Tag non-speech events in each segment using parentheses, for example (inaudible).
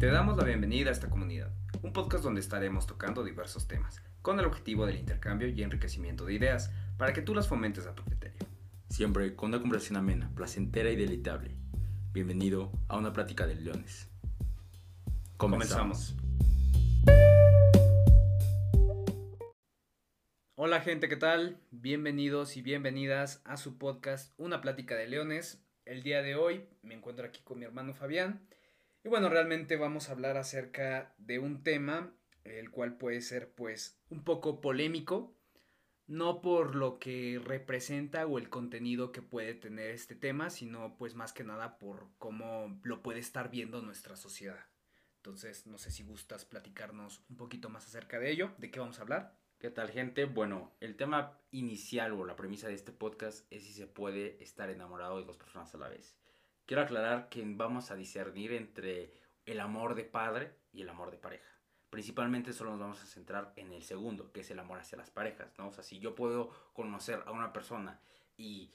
Te damos la bienvenida a esta comunidad, un podcast donde estaremos tocando diversos temas, con el objetivo del intercambio y enriquecimiento de ideas, para que tú las fomentes a tu criterio. Siempre con una conversación amena, placentera y deleitable. Bienvenido a una plática de leones. Comenzamos. Hola gente, ¿qué tal? Bienvenidos y bienvenidas a su podcast Una plática de leones. El día de hoy me encuentro aquí con mi hermano Fabián. Y bueno, realmente vamos a hablar acerca de un tema el cual puede ser pues un poco polémico, no por lo que representa o el contenido que puede tener este tema, sino pues más que nada por cómo lo puede estar viendo nuestra sociedad. Entonces, no sé si gustas platicarnos un poquito más acerca de ello, de qué vamos a hablar. ¿Qué tal gente? Bueno, el tema inicial o la premisa de este podcast es si se puede estar enamorado de dos personas a la vez. Quiero aclarar que vamos a discernir entre el amor de padre y el amor de pareja. Principalmente solo nos vamos a centrar en el segundo, que es el amor hacia las parejas, ¿no? O sea, si yo puedo conocer a una persona y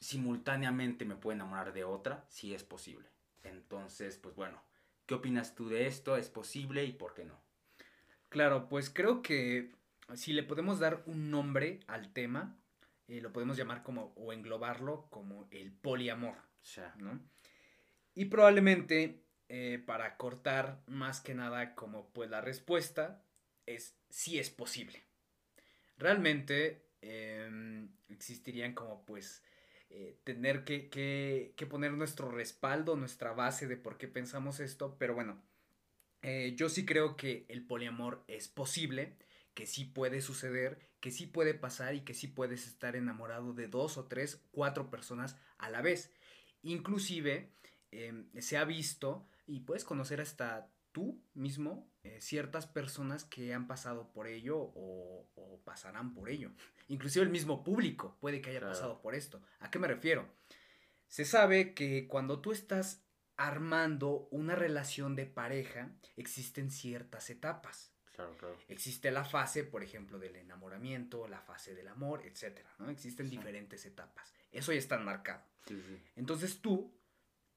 simultáneamente me puedo enamorar de otra, sí es posible. Entonces, pues bueno, ¿qué opinas tú de esto? ¿Es posible y por qué no? Claro, pues creo que si le podemos dar un nombre al tema, eh, lo podemos llamar como o englobarlo como el poliamor. ¿No? Y probablemente eh, para cortar más que nada como pues la respuesta es si es posible. Realmente em, existirían como pues eh, tener que, que, poner nuestro respaldo, nuestra base de por qué pensamos esto, pero bueno, eh, yo sí creo que el poliamor es posible, que sí puede suceder, que sí puede pasar y que sí puedes estar enamorado de dos o tres, cuatro personas a la vez. Inclusive em, se ha visto y puedes conocer hasta tú mismo eh, ciertas personas que han pasado por ello o, pasarán por ello. Inclusive el mismo público puede que haya pasado por esto. ¿A qué me refiero? Se sabe que cuando tú estás armando una relación de pareja, existen ciertas etapas. Existe la fase, por ejemplo, del enamoramiento, la fase del amor, etc. ¿no? Existen diferentes etapas. Eso ya está marcado. Entonces tú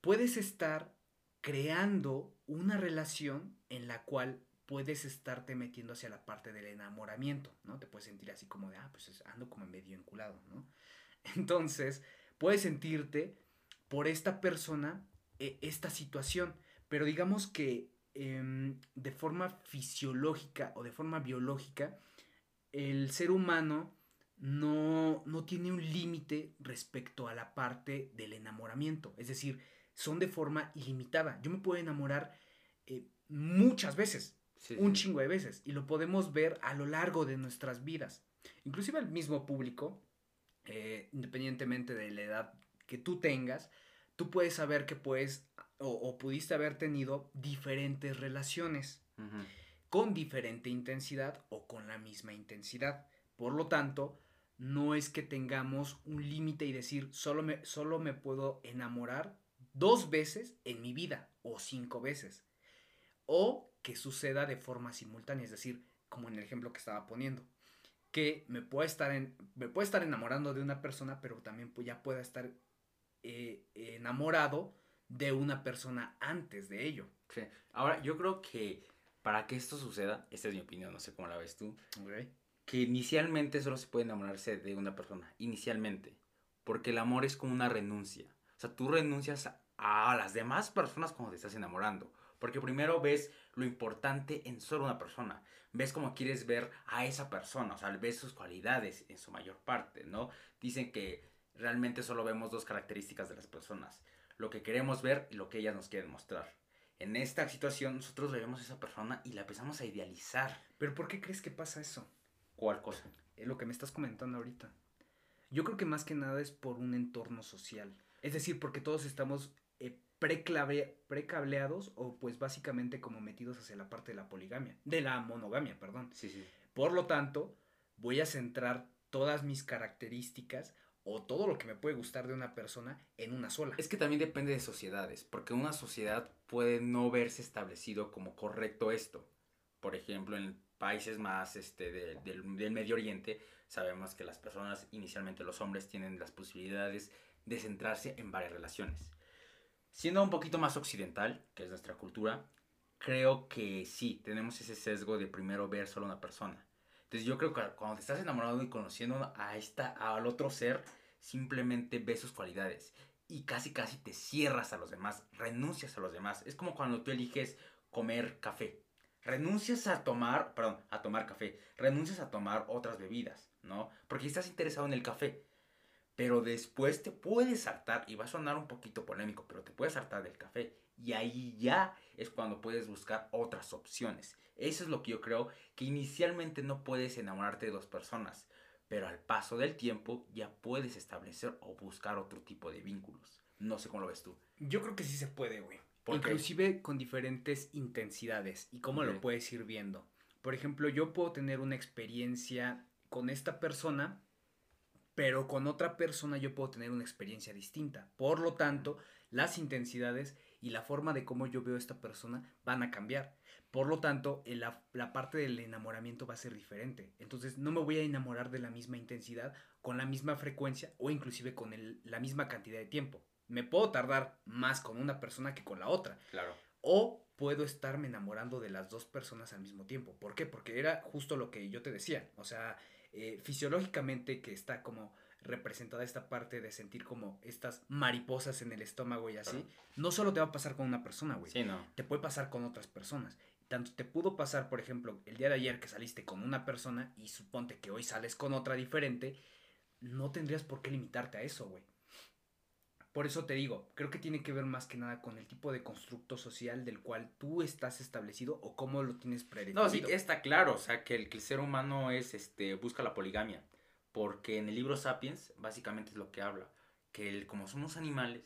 puedes estar creando una relación en la cual puedes estarte metiendo hacia la parte del enamoramiento, ¿no? Te puedes sentir así como de, ah, pues ando como medio enculado, ¿no? (laughs) Entonces, puedes sentirte por esta persona, e, esta situación, pero digamos que em, de forma fisiológica o de forma biológica, el ser humano no, no tiene un límite respecto a la parte del enamoramiento. Es decir, son de forma ilimitada. Yo me puedo enamorar eh, muchas veces, un chingo de veces, y lo podemos ver a lo largo de nuestras vidas. Inclusive el mismo público, eh, independientemente de la edad que tú tengas, tú puedes saber que puedes o, pudiste haber tenido diferentes relaciones con diferente intensidad o con la misma intensidad. Por lo tanto, no es que tengamos un límite y decir solo me, solo me puedo enamorar dos veces en mi vida o cinco veces. O que suceda de forma simultánea, es decir, como en el ejemplo que estaba poniendo, que me pueda estar, en, me puede estar enamorando de una persona, pero también ya pueda estar eh, enamorado de una persona antes de ello. Ahora, yo creo que para que esto suceda, esta es mi opinión, no sé cómo la ves tú, que inicialmente solo se puede enamorarse de una persona, inicialmente, porque el amor es como una renuncia. O sea, tú renuncias a, las demás personas cuando te estás enamorando, porque primero ves lo importante en solo una persona, ves cómo quieres ver a esa persona, o sea, ves sus cualidades en su mayor parte, ¿no? Dicen que realmente solo vemos dos características de las personas, lo que queremos ver y lo que ellas nos quieren mostrar. En esta situación nosotros vemos a esa persona y la empezamos a idealizar. Pero ¿por qué crees que pasa eso? ¿Cuál cosa? Eh, lo que me estás comentando ahorita. Yo creo que más que nada es por un entorno social. Es decir, porque todos estamos eh, precableados o pues básicamente como metidos hacia la parte de la poligamia. De la monogamia, perdón. Sí, sí. Por lo tanto, voy a centrar todas mis características o todo lo que me puede gustar de una persona en una sola. Es que también depende de sociedades, porque una sociedad puede no verse establecido como correcto esto. Por ejemplo, en países más este, del, Medio Oriente, sabemos que las personas, inicialmente los hombres, tienen las posibilidades de centrarse en varias relaciones. Siendo un poquito más occidental, que es nuestra cultura, creo que sí, tenemos ese sesgo de primero ver solo una persona. Entonces yo creo que cuando te estás enamorado y conociendo a esta, al otro ser, simplemente ves sus cualidades y casi casi te cierras a los demás, renuncias a los demás. Es como cuando tú eliges comer café. Renuncias a tomar, perdón, a tomar café, renuncias a tomar otras bebidas, ¿no? Porque estás interesado en el café. Pero después te puedes hartar, y va a sonar un poquito polémico, pero te puedes hartar del café. Y ahí ya es cuando puedes buscar otras opciones. Eso es lo que yo creo, que inicialmente no puedes enamorarte de dos personas, pero al paso del tiempo ya puedes establecer o buscar otro tipo de vínculos. No sé cómo lo ves tú. Yo creo que sí se puede, güey. Inclusive con diferentes intensidades y cómo lo puedes ir viendo. Por ejemplo, yo puedo tener una experiencia con esta persona, pero con otra persona yo puedo tener una experiencia distinta. Por lo tanto, las intensidades y la forma de cómo yo veo a esta persona van a cambiar. Por lo tanto, la, la, parte del enamoramiento va a ser diferente. Entonces, no me voy a enamorar de la misma intensidad, con la misma frecuencia o inclusive con la misma cantidad de tiempo. Me puedo tardar más con una persona que con la otra. Claro. O puedo estarme enamorando de las dos personas al mismo tiempo. ¿Por qué? Porque era justo lo que yo te decía. O sea, eh, fisiológicamente que está como representada esta parte de sentir como estas mariposas en el estómago y así, no solo te va a pasar con una persona, güey. Sí, no. Te puede pasar con otras personas tanto te pudo pasar, por ejemplo, el día de ayer que saliste con una persona y suponte que hoy sales con otra diferente, no tendrías por qué limitarte a eso, güey. Por eso te digo, creo que tiene que ver más que nada con el tipo de constructo social del cual tú estás establecido o cómo lo tienes predefinido. No, sí, está claro, o sea, que el, que ser humano es, este, busca la poligamia, porque en el libro Sapiens básicamente es lo que habla, que el, como somos animales,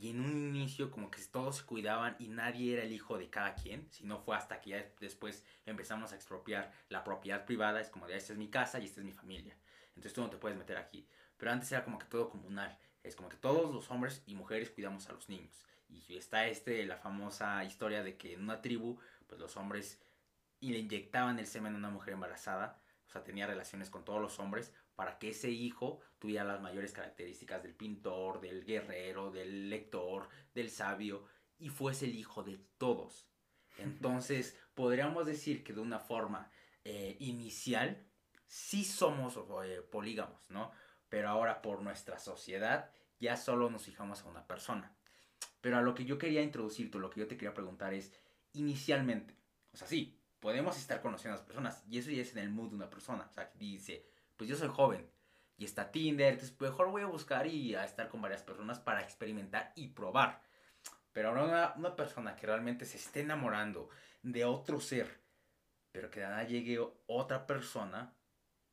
y en un inicio como que todos se cuidaban y nadie era el hijo de cada quien, si no fue hasta que ya después empezamos a expropiar la propiedad privada, es como de esta es mi casa y esta es mi familia, entonces tú no te puedes meter aquí, pero antes era como que todo comunal, es como que todos los hombres y mujeres cuidamos a los niños, y está este, la famosa historia de que en una tribu, pues los hombres y le inyectaban el semen a una mujer embarazada, o sea, tenía relaciones con todos los hombres para que ese hijo tuviera las mayores características del pintor, del guerrero, del lector, del sabio, y fuese el hijo de todos. Entonces, podríamos decir que de una forma eh, inicial, sí somos eh, polígamos, ¿no? Pero ahora por nuestra sociedad ya solo nos fijamos a una persona. Pero a lo que yo quería introducirte, lo que yo te quería preguntar es, inicialmente, o sea, sí, podemos estar conociendo a las personas, y eso ya es en el mood de una persona, o sea, dice, pues yo soy joven y está Tinder, entonces pues, mejor voy a buscar y a estar con varias personas para experimentar y probar. Pero ahora una, persona que realmente se esté enamorando de otro ser, pero que de nada llegue otra persona,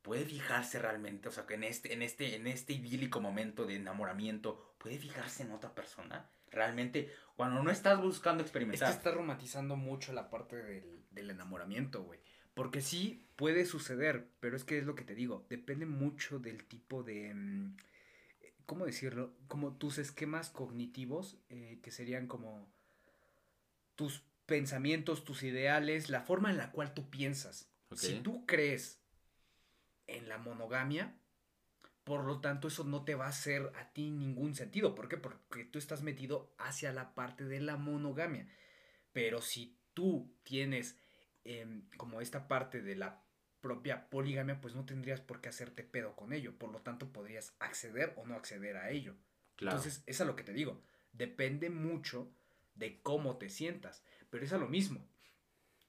puede fijarse realmente, o sea, que en este, en este, en este idílico momento de enamoramiento, puede fijarse en otra persona. Realmente, cuando no estás buscando experimentar. Es que estás romantizando mucho la parte del, del enamoramiento, güey. Porque sí puede suceder, pero es que es lo que te digo, depende mucho del tipo de... Mm, ¿Cómo decirlo? Como tus esquemas cognitivos, eh, que serían como tus pensamientos, tus ideales, la forma en la cual tú piensas. Si tú crees en la monogamia, por lo tanto eso no te va a hacer a ti ningún sentido. ¿Por qué? Porque tú estás metido hacia la parte de la monogamia. Pero si tú tienes Em, como esta parte de la propia poligamia, pues no tendrías por qué hacerte pedo con ello. Por lo tanto, podrías acceder o no acceder a ello. Entonces, es a lo que te digo. Depende mucho de cómo te sientas. Pero es a lo mismo.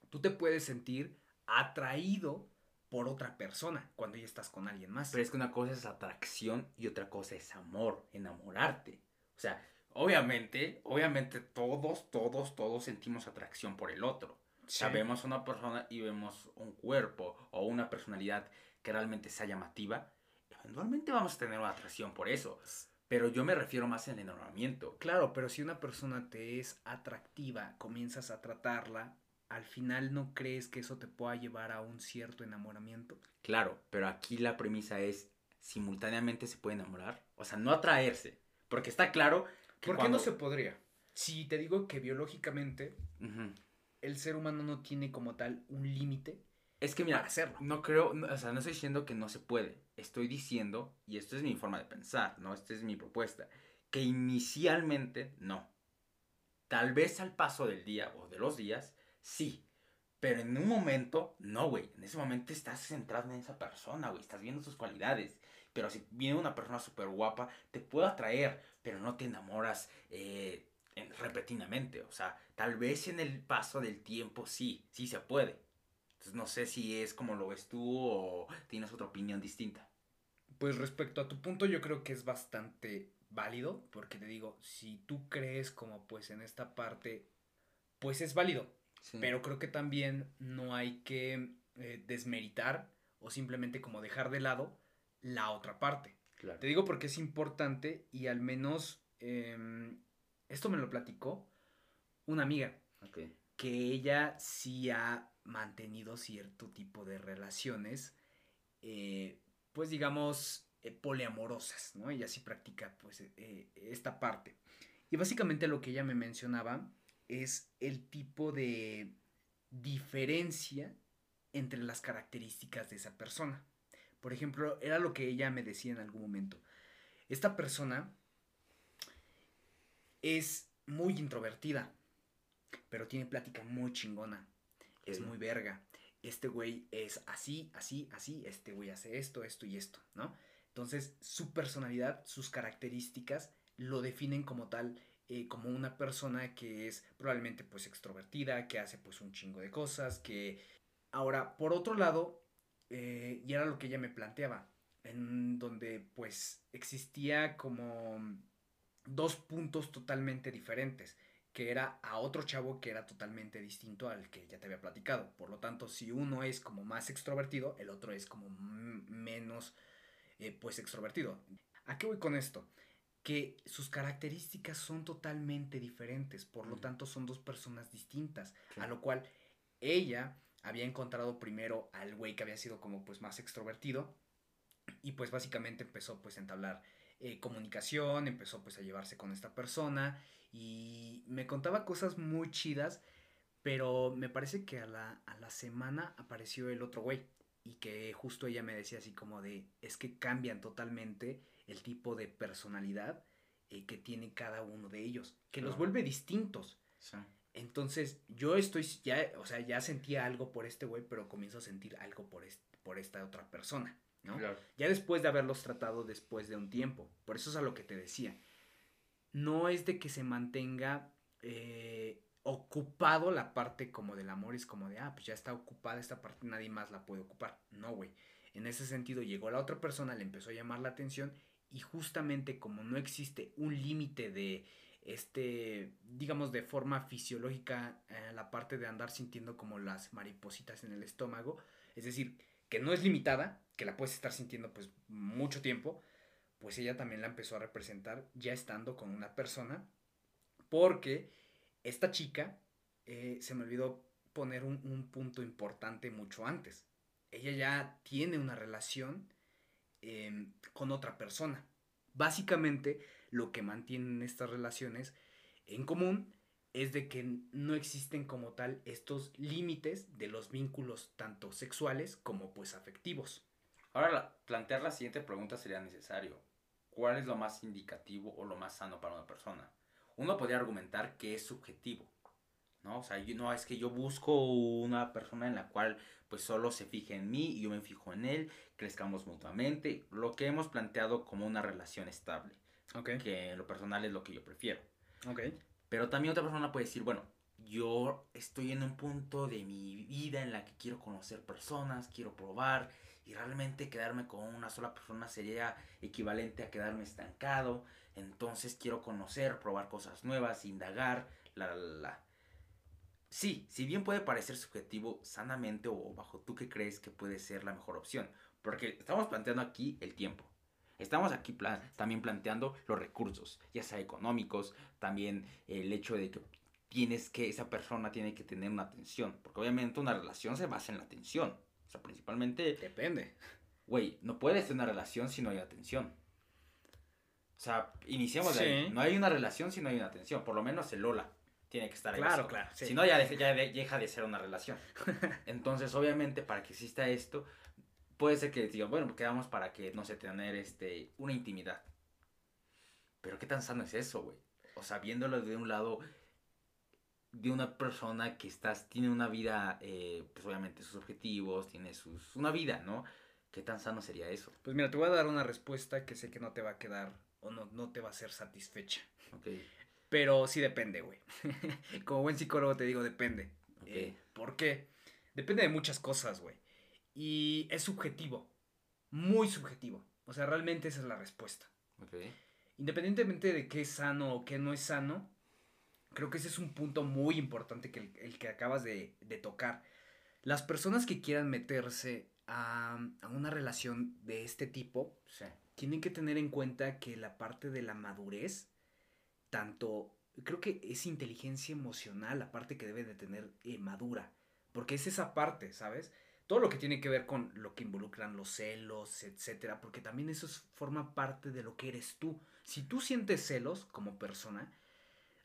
Tú te puedes sentir atraído por otra persona cuando ya estás con alguien más. Pero es que una cosa es atracción y otra cosa es amor, enamorarte. O sea, obviamente, obviamente todos, todos, todos sentimos atracción por el otro. Sabemos una persona y vemos un cuerpo o una personalidad que realmente sea llamativa, eventualmente vamos a tener una atracción por eso. Pero yo me refiero más en el enamoramiento. Claro, pero si una persona te es atractiva, comienzas a tratarla, al final no crees que eso te pueda llevar a un cierto enamoramiento. Claro, pero aquí la premisa es simultáneamente se puede enamorar, o sea, no atraerse, porque está claro que ¿Por qué no se podría? Si te digo que biológicamente el ser humano no tiene como tal un límite. Es que mira, hacerlo. no creo, o sea, no estoy diciendo que no se puede. Estoy diciendo, y esto es mi forma de pensar, ¿no? Esta es mi propuesta, que inicialmente no. Tal vez al paso del día o de los días Sí. Pero en un momento, no, güey. En ese momento estás centrado en esa persona, güey. Estás viendo sus cualidades. Pero si viene una persona súper guapa, te puede atraer, pero no te enamoras eh, repentinamente. O sea, tal vez en el paso del tiempo sí, sí se puede. Entonces no sé si es como lo ves tú o tienes otra opinión distinta. Pues respecto a tu punto, yo creo que es bastante válido, porque te digo, si tú crees como pues en esta parte, pues es válido. Pero creo que también no hay que eh, desmeritar o simplemente como dejar de lado la otra parte. Te digo porque es importante y al menos em, esto me lo platicó una amiga. Que ella sí ha mantenido cierto tipo de relaciones, eh, pues digamos, eh, poliamorosas, ¿no? Ella sí practica pues eh, esta parte. Y básicamente lo que ella me mencionaba es el tipo de diferencia entre las características de esa persona. Por ejemplo, era lo que ella me decía en algún momento. Esta persona es muy introvertida, pero tiene plática muy chingona. Es muy verga. Este güey es así, así, así. Este güey hace esto, esto y esto, ¿no? Entonces, su personalidad, sus características lo definen como tal, eh, como una persona que es probablemente pues extrovertida, que hace pues un chingo de cosas, que... Ahora, por otro lado, eh, y era lo que ella me planteaba, en donde pues existía como dos puntos totalmente diferentes, que era a otro chavo que era totalmente distinto al que ya te había platicado. Por lo tanto, si uno es como más extrovertido, el otro es como menos eh, pues extrovertido. ¿A qué voy con esto? Que sus características son totalmente diferentes, por lo tanto son dos personas distintas, a lo cual ella había encontrado primero al güey que había sido como pues más extrovertido y pues básicamente empezó pues a entablar eh, comunicación, empezó pues a llevarse con esta persona y me contaba cosas muy chidas, pero me parece que a la, a la semana apareció el otro güey y que justo ella me decía así como de, es que cambian totalmente el tipo de personalidad eh, que tiene cada uno de ellos, que los vuelve distintos. Entonces, yo estoy, ya, o sea, ya sentía algo por este güey, pero comienzo a sentir algo por, por esta otra persona, ¿no? Ya después de haberlos tratado después de un tiempo. Por eso es a lo que te decía. No es de que se mantenga eh, ocupado la parte como del amor, es como de, ah, pues ya está ocupada esta parte, nadie más la puede ocupar. No, güey. En ese sentido, llegó la otra persona, le empezó a llamar la atención y justamente como no existe un límite de este, digamos, de forma fisiológica, eh, la parte de andar sintiendo como las maripositas en el estómago, es decir, que no es limitada, que la puedes estar sintiendo pues mucho tiempo, pues ella también la empezó a representar ya estando con una persona, porque esta chica, eh, se me olvidó poner un, punto importante mucho antes, ella ya tiene una relación em, con otra persona. Básicamente, lo que mantienen estas relaciones en común es de que no existen como tal estos límites de los vínculos tanto sexuales como pues afectivos. Ahora, plantear la siguiente pregunta sería necesario. ¿Cuál es lo más indicativo o lo más sano para una persona? Uno podría argumentar que es subjetivo, ¿no? O sea, no es que yo busco una persona en la cual pues solo se fije en mí y yo me fijo en él, crezcamos mutuamente, lo que hemos planteado como una relación estable. Que en lo personal es lo que yo prefiero. Pero también otra persona puede decir, bueno, yo estoy en un punto de mi vida en la que quiero conocer personas, quiero probar y realmente quedarme con una sola persona sería equivalente a quedarme estancado. Entonces quiero conocer, probar cosas nuevas, indagar, la, la, la. Sí, si bien puede parecer subjetivo, sanamente o bajo tú que crees que puede ser la mejor opción. Porque estamos planteando aquí el tiempo. Estamos aquí también planteando los recursos, ya sea económicos, también el hecho de que tienes que, esa persona tiene que tener una atención, porque obviamente una relación se basa en la atención, o sea, principalmente... Depende. Güey, no puedes tener una relación si no hay atención. O sea, iniciamos de ahí. No hay una relación si no hay una atención, por lo menos el Lola tiene que estar ahí. Claro, claro. Si no, ya, ya deja de ser una relación. (laughs) Entonces, obviamente, para que exista esto, puede ser que diga, bueno, quedamos para que, no sé, tener este, una intimidad. Pero qué tan sano es eso, güey. O sea, viéndolo de un lado, de una persona que estás, tiene una vida, eh, pues obviamente sus objetivos, tiene sus, una vida, ¿no? ¿Qué tan sano sería eso? Pues mira, te voy a dar una respuesta que sé que no te va a quedar o no, no te va a ser satisfecha. Ok. Pero sí depende, güey. (laughs) Como buen psicólogo te digo, depende. Ok. Eh, ¿Por qué? Depende de muchas cosas, güey. Y es subjetivo. Muy subjetivo. O sea, realmente esa es la respuesta. Independientemente de qué es sano o qué no es sano, creo que ese es un punto muy importante que el, que acabas de, tocar. Las personas que quieran meterse a, una relación de este tipo, tienen que tener en cuenta que la parte de la madurez, tanto, creo que es inteligencia emocional, la parte que debe de tener eh, madura, porque es esa parte, ¿sabes? Todo lo que tiene que ver con lo que involucran los celos, etcétera, porque también eso forma parte de lo que eres tú. Si tú sientes celos como persona,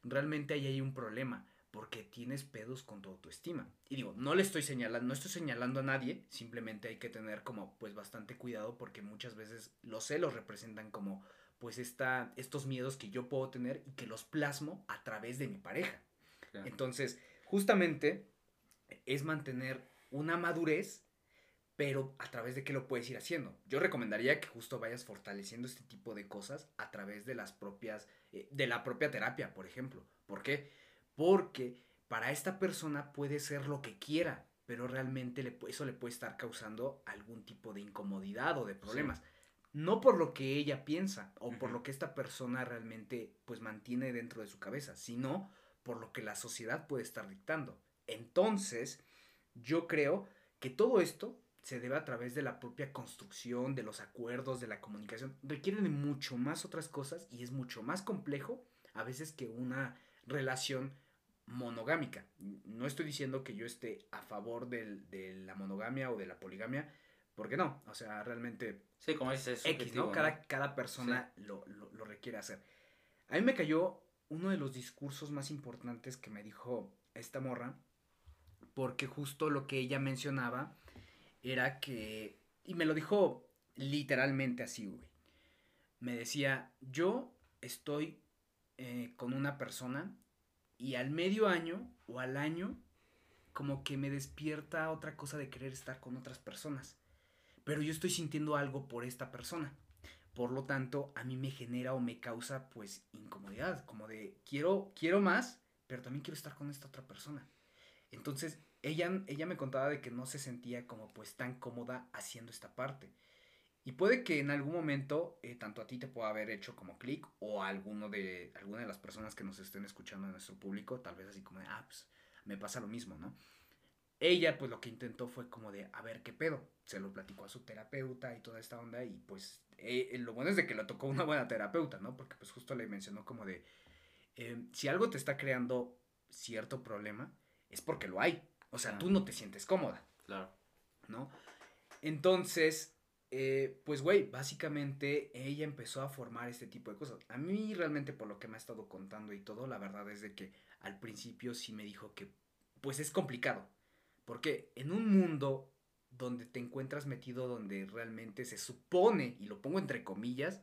realmente ahí hay un problema, porque tienes pedos con tu autoestima. Y digo, no le estoy señalando, no estoy señalando a nadie, simplemente hay que tener como pues bastante cuidado porque muchas veces los celos representan como pues esta, estos miedos que yo puedo tener y que los plasmo a través de mi pareja. Entonces, justamente es mantener una madurez, pero a través de qué lo puedes ir haciendo. Yo recomendaría que justo vayas fortaleciendo este tipo de cosas a través de las propias, eh, de la propia terapia, por ejemplo. ¿Por qué? Porque para esta persona puede ser lo que quiera, pero realmente le, eso le puede estar causando algún tipo de incomodidad o de problemas. No por lo que ella piensa o por lo que esta persona realmente pues mantiene dentro de su cabeza, sino por lo que la sociedad puede estar dictando. Entonces, yo creo que todo esto se debe a través de la propia construcción, de los acuerdos, de la comunicación. Requiere de mucho más otras cosas y es mucho más complejo a veces que una relación monogámica. No estoy diciendo que yo esté a favor de la monogamia o de la poligamia, porque no, o sea, realmente... Sí, como dices, X, ¿no? Cada, cada persona lo, lo requiere hacer. A mí me cayó uno de los discursos más importantes que me dijo esta morra, porque justo lo que ella mencionaba era que, y me lo dijo literalmente así, güey. Me decía, yo estoy eh, con una persona y al medio año o al año como que me despierta otra cosa de querer estar con otras personas. Pero yo estoy sintiendo algo por esta persona. Por lo tanto, a mí me genera o me causa pues incomodidad, como de quiero quiero más, pero también quiero estar con esta otra persona. Entonces, ella, ella me contaba de que no se sentía como pues tan cómoda haciendo esta parte. Y puede que en algún momento eh, tanto a ti te pueda haber hecho como clic o a alguno de, alguna de las personas que nos estén escuchando en nuestro público, tal vez así como de, ah, pues me pasa lo mismo, ¿no? Ella pues lo que intentó fue como de, a ver qué pedo. Se lo platicó a su terapeuta y toda esta onda y pues eh, lo bueno es de que lo tocó una buena terapeuta, ¿no? Porque pues justo le mencionó como de, eh, si algo te está creando cierto problema, es porque lo hay. O sea, tú no te sientes cómoda. Claro. ¿No? Entonces, eh, pues, güey, básicamente ella empezó a formar este tipo de cosas. A mí realmente por lo que me ha estado contando y todo, la verdad es de que al principio sí me dijo que, pues es complicado. Porque en un mundo donde te encuentras metido, donde realmente se supone, y lo pongo entre comillas,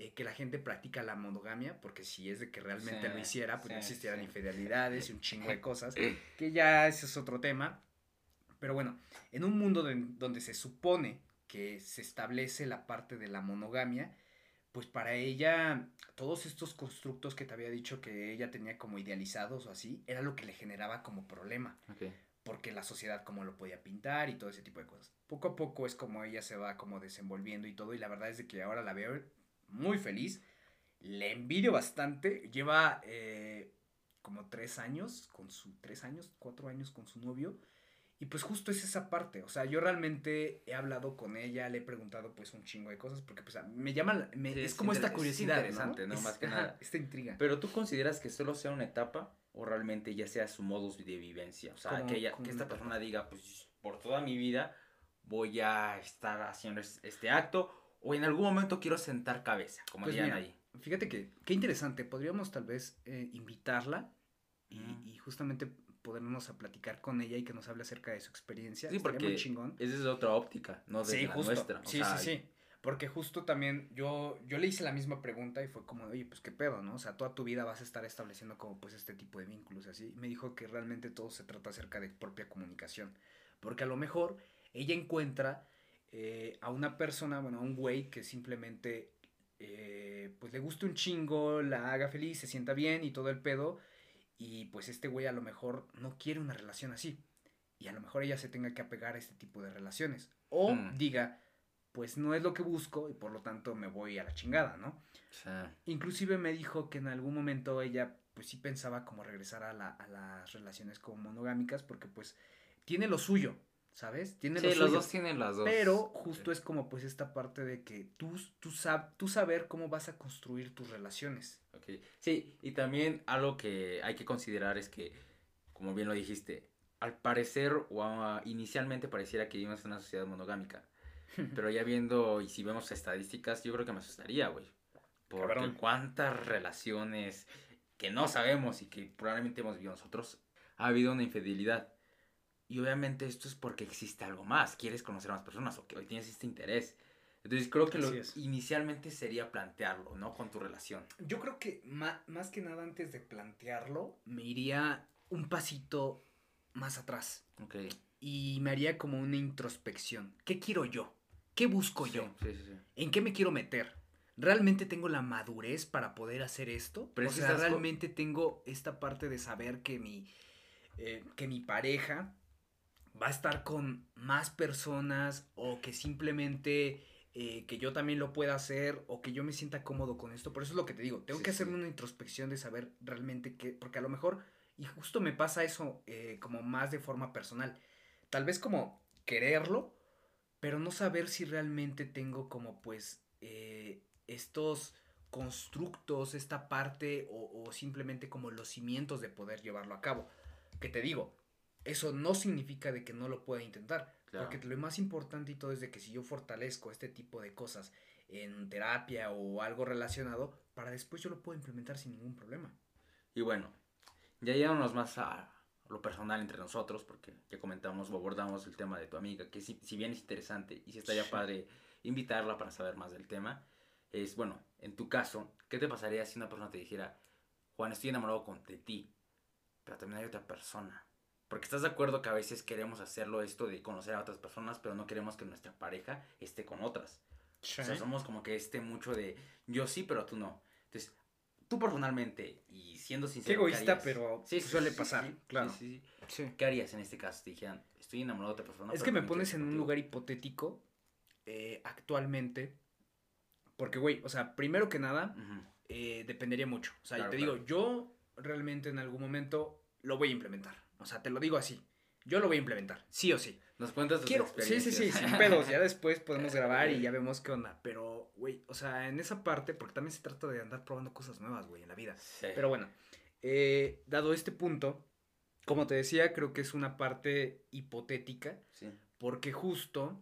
eh, que la gente practica la monogamia, porque si es de que realmente lo hiciera, pues no existieran infidelidades y un chingo de (laughs) cosas, que ya ese es otro tema. Pero bueno, en un mundo donde se supone que se establece la parte de la monogamia, pues para ella todos estos constructos que te había dicho que ella tenía como idealizados o así, era lo que le generaba como problema. Porque la sociedad como lo podía pintar y todo ese tipo de cosas. Poco a poco es como ella se va como desenvolviendo y todo y la verdad es de que ahora la veo muy feliz. Le envidio bastante. Lleva eh, como tres años con su. Tres años, cuatro años con su novio. Y pues justo es esa parte. O sea, yo realmente he hablado con ella, le he preguntado pues un chingo de cosas. Porque pues me llama. es como esta curiosidad. interesante, ¿no? Más que nada. Esta intriga. Pero tú consideras que solo sea una etapa o realmente ya sea su modus de vivencia. O sea, que, ella, que esta persona diga, pues por toda mi vida voy a estar haciendo este acto o en algún momento quiero sentar cabeza, como pues ahí. Fíjate que, qué interesante, podríamos tal vez eh, invitarla y, justamente podernos a platicar con ella y que nos hable acerca de su experiencia. Sí, porque muy chingón. Esa es otra óptica, no desde la nuestra. sí, sí, sí. Porque justo también yo, yo le hice la misma pregunta y fue como, oye, pues qué pedo, ¿no? O sea, toda tu vida vas a estar estableciendo como pues este tipo de vínculos así. me dijo que realmente todo se trata acerca de propia comunicación. Porque a lo mejor ella encuentra eh, a una persona, bueno, a un güey que simplemente eh, pues le guste un chingo, la haga feliz, se sienta bien y todo el pedo. Y pues este güey a lo mejor no quiere una relación así. Y a lo mejor ella se tenga que apegar a este tipo de relaciones. O mm. diga, pues no es lo que busco y por lo tanto me voy a la chingada, ¿no? Inclusive me dijo que en algún momento ella pues sí pensaba como regresar a, la, a las relaciones como monogámicas porque pues tiene lo suyo, ¿sabes? Tiene sí, los dos tienen las dos. Pero justo es como pues esta parte de que tú, tú, sab, tú saber cómo vas a construir tus relaciones. Okay. Sí, y también algo que hay que considerar es que, como bien lo dijiste, al parecer o inicialmente pareciera que vivimos en una sociedad monogámica. (laughs) Pero ya viendo, y si vemos estadísticas, yo creo que me asustaría, güey. Porque cuántas relaciones que no sabemos y que probablemente hemos vivido nosotros, ha habido una infidelidad. Y obviamente esto es porque existe algo más. Quieres conocer a más personas o que hoy tienes este interés. Entonces creo que lo inicialmente sería plantearlo, ¿no? Con tu relación. Yo creo que más que nada antes de plantearlo, me iría un pasito más atrás. Ok. Y me haría como una introspección. ¿Qué quiero yo? ¿Qué busco yo? ¿En qué me quiero meter? ¿Realmente tengo la madurez para poder hacer esto? Pero o sea, realmente tengo esta parte de saber que mi, eh, que mi pareja va a estar con más personas o que simplemente eh, que yo también lo pueda hacer o que yo me sienta cómodo con esto. Por eso es lo que te digo, tengo que hacerme una introspección de saber realmente qué, porque a lo mejor, y justo me pasa eso eh, como más de forma personal, tal vez como quererlo, pero no saber si realmente tengo como pues eh, estos constructos, esta parte o, simplemente como los cimientos de poder llevarlo a cabo. Que te digo, eso no significa de que no lo pueda intentar, porque lo más importante y todo es de que si yo fortalezco este tipo de cosas en terapia o algo relacionado, para después yo lo puedo implementar sin ningún problema. Y bueno, ya llegamos más a, lo personal entre nosotros, porque ya comentamos o abordamos el tema de tu amiga, que si, si bien es interesante y si está ya padre invitarla para saber más del tema, es, bueno, en tu caso, ¿qué te pasaría si una persona te dijera, Juan, estoy enamorado de ti, pero también hay otra persona? Porque estás de acuerdo que a veces queremos hacerlo esto de conocer a otras personas, pero no queremos que nuestra pareja esté con otras. O sea, somos como que esté mucho de yo sí, pero tú no. Entonces, tú personalmente, y siendo sincero. Qué egoísta, pero sí, suele pasar, claro. ¿Qué harías en este caso? Te dijeran, estoy enamorado de otra persona. Es que me pones en un lugar hipotético eh, actualmente. Porque, güey, o sea, primero que nada, eh, dependería mucho. O sea, te digo, yo realmente en algún momento lo voy a implementar. O sea, te lo digo así. Yo lo voy a implementar, sí o sí. Nos cuentas tus experiencias. Sí, sí, sí, sin pedos. Ya después podemos (laughs) grabar y ya vemos qué onda. Pero, güey, o sea, en esa parte, porque también se trata de andar probando cosas nuevas, güey, en la vida. Pero bueno, eh, dado este punto, como te decía, creo que es una parte hipotética. Sí. Porque justo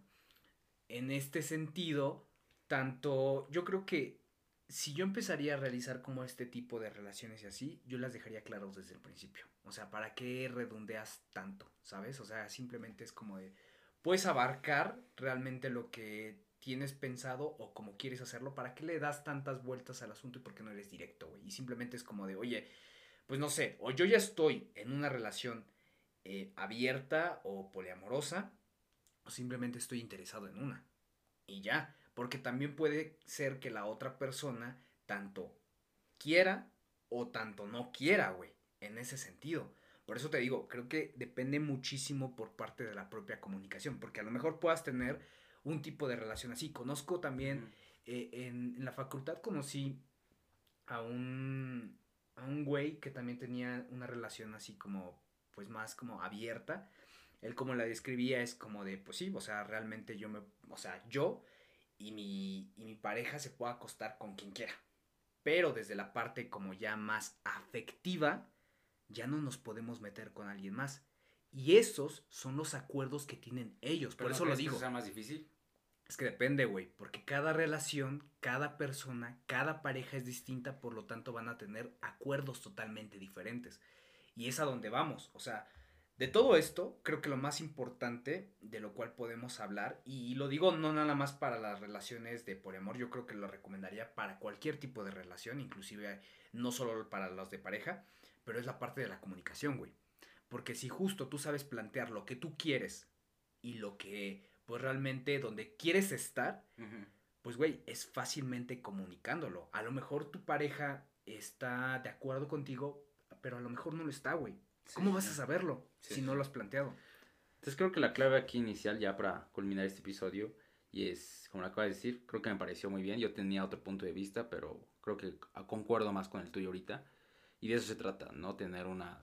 en este sentido, tanto yo creo que si yo empezaría a realizar como este tipo de relaciones y así, yo las dejaría claras desde el principio. O sea, ¿para qué redondeas tanto? ¿Sabes? O sea, simplemente es como de, puedes abarcar realmente lo que tienes pensado o como quieres hacerlo, ¿para qué le das tantas vueltas al asunto y por qué no eres directo, güey? Y simplemente es como de, oye, pues no sé, o yo ya estoy en una relación eh, abierta o poliamorosa, o simplemente estoy interesado en una. Y ya, porque también puede ser que la otra persona tanto quiera o tanto no quiera, güey, en ese sentido. Por eso te digo, creo que depende muchísimo por parte de la propia comunicación, porque a lo mejor puedas tener un tipo de relación así. Conozco también, eh, en, la facultad conocí a un, a un güey que también tenía una relación así como, pues más como abierta. Él como la describía es como de, pues sí, o sea, realmente yo me, o sea, yo y mi, y mi pareja se puede acostar con quien quiera. Pero desde la parte como ya más afectiva, ya no nos podemos meter con alguien más. Y esos son los acuerdos que tienen ellos. Por eso lo digo. ¿Es sea más difícil? Es que depende, güey. Porque cada relación, cada persona, cada pareja es distinta. Por lo tanto, van a tener acuerdos totalmente diferentes. Y es a donde vamos. O sea, de todo esto, creo que lo más importante de lo cual podemos hablar, y lo digo no nada más para las relaciones de poliamor, yo creo que lo recomendaría para cualquier tipo de relación, inclusive no solo para los de pareja, pero es la parte de la comunicación, güey. Porque si justo tú sabes plantear lo que tú quieres y lo que, pues realmente donde quieres estar, pues, güey, es fácilmente comunicándolo. A lo mejor tu pareja está de acuerdo contigo, pero a lo mejor no lo está, güey. ¿Cómo vas a saberlo si no lo has planteado? Entonces creo que la clave aquí inicial ya para culminar este episodio y es, como lo acabas de decir, creo que me pareció muy bien. Yo tenía otro punto de vista, pero creo que concuerdo más con el tuyo ahorita. Y de eso se trata, ¿no? Tener una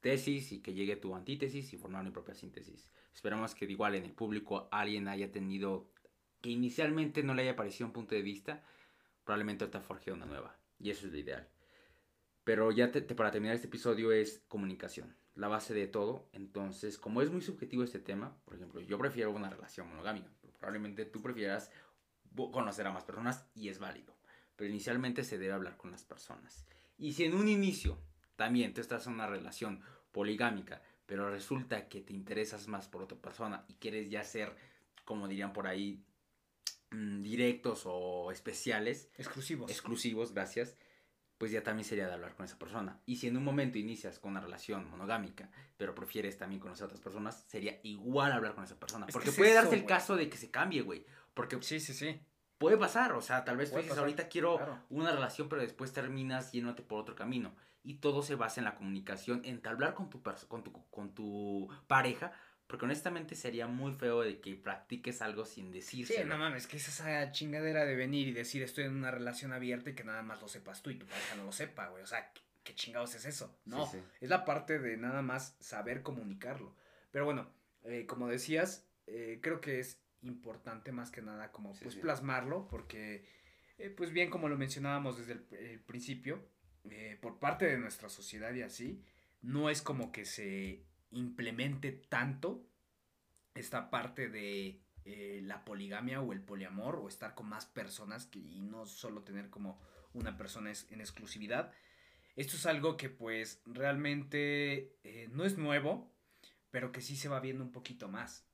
tesis y que llegue tu antítesis y formar mi propia síntesis. Esperamos que igual en el público alguien haya tenido, que inicialmente no le haya parecido un punto de vista, probablemente ahorita forje una nueva. Y eso es lo ideal. Pero ya para terminar este episodio es comunicación, la base de todo. Entonces, como es muy subjetivo este tema, por ejemplo, yo prefiero una relación monogámica, pero probablemente tú prefieras conocer a más personas y es válido. Pero inicialmente se debe hablar con las personas. Y si en un inicio también tú estás en una relación poligámica, pero resulta que te interesas más por otra persona y quieres ya ser, como dirían por ahí, mm, directos o especiales. Exclusivos. Exclusivos, gracias pues ya también sería de hablar con esa persona. Y si en un momento inicias con una relación monogámica, pero prefieres también conocer a otras personas, sería igual hablar con esa persona. porque puede darse el caso de que se cambie, güey. Porque sí, sí, sí. Puede pasar, o sea, tal vez tú dices, ahorita quiero una relación, pero después terminas yéndote por otro camino. Y todo se basa en la comunicación, en hablar con tu, con tu, con tu pareja porque honestamente sería muy feo de que practiques algo sin decirse. Sí, no mames, que es esa chingadera de venir y decir estoy en una relación abierta y que nada más lo sepas tú y tu pareja no lo sepa, güey. O sea, ¿qué, chingados es eso? No, es la parte de nada más saber comunicarlo. Pero bueno, eh, como decías, eh, creo que es importante más que nada como pues plasmarlo, porque eh, pues bien como lo mencionábamos desde el principio, por parte de nuestra sociedad y así, no es como que se implemente tanto esta parte de eh, la poligamia o el poliamor o estar con más personas que, y no solo tener como una persona en exclusividad. Esto es algo que pues realmente eh, no es nuevo, pero que sí se va viendo un poquito más.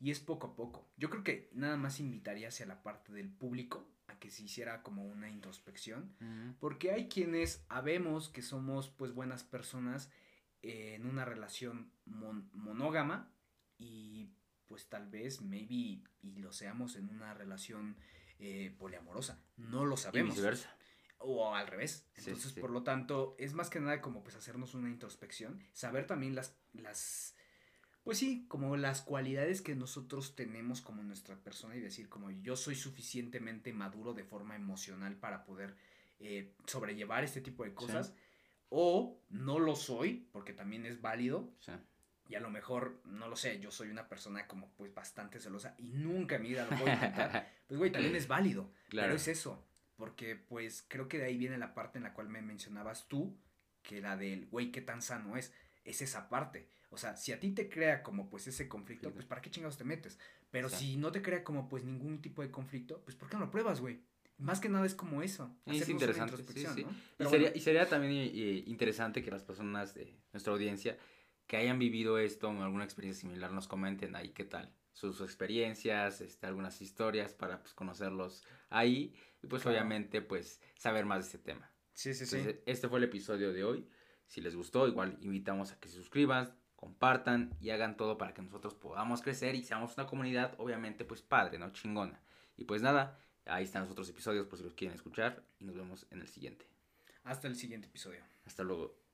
Y es poco a poco. Yo creo que nada más invitaría hacia la parte del público a que se hiciera como una introspección. Porque hay quienes habemos que somos pues buenas personas en una relación monógama y pues tal vez, maybe, y lo seamos en una relación eh, poliamorosa. No lo sabemos. O al revés. Entonces, por lo tanto, es más que nada como pues hacernos una introspección, saber también las, las, pues sí, como las cualidades que nosotros tenemos como nuestra persona y decir como yo soy suficientemente maduro de forma emocional para poder eh, sobrellevar este tipo de cosas. O no lo soy, porque también es válido. Y a lo mejor, no lo sé, yo soy una persona como pues bastante celosa y nunca en mi vida lo voy a intentar. (laughs) pues güey, también es válido. Claro. Pero es eso. Porque pues creo que de ahí viene la parte en la cual me mencionabas tú, que la del, güey, qué tan sano es. Es esa parte. O sea, si a ti te crea como pues ese conflicto, pues ¿para qué chingados te metes? Pero si no te crea como pues ningún tipo de conflicto, pues ¿por qué no lo pruebas, güey? Más que nada es como eso. Es interesante. Sí, sí. Y, sería, y, sería, también eh, interesante que las personas de nuestra audiencia que hayan vivido esto o alguna experiencia similar nos comenten ahí qué tal. Sus, experiencias, este, algunas historias para pues, conocerlos ahí y pues obviamente pues saber más de este tema. Sí, sí, sí. Este fue el episodio de hoy. Si les gustó, igual invitamos a que se suscriban, compartan y hagan todo para que nosotros podamos crecer y seamos una comunidad, obviamente, pues padre, ¿no? Chingona. Y pues nada, Ahí están los otros episodios por si los quieren escuchar y nos vemos en el siguiente. Hasta el siguiente episodio. Hasta luego.